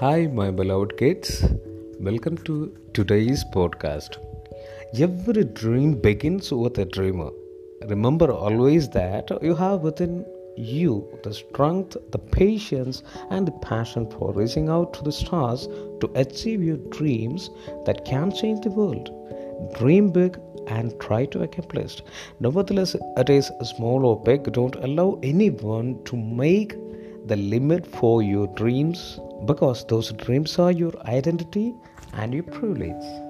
Hi, my beloved kids. Welcome to today's podcast. Every dream begins with a dreamer. Remember always that you have within you the strength, the patience, and the passion for reaching out to the stars to achieve your dreams that can change the world. Dream big and try to accomplish. Nevertheless, it is small or big, don't allow anyone to make the limit for your dreams because those dreams are your identity and your privilege.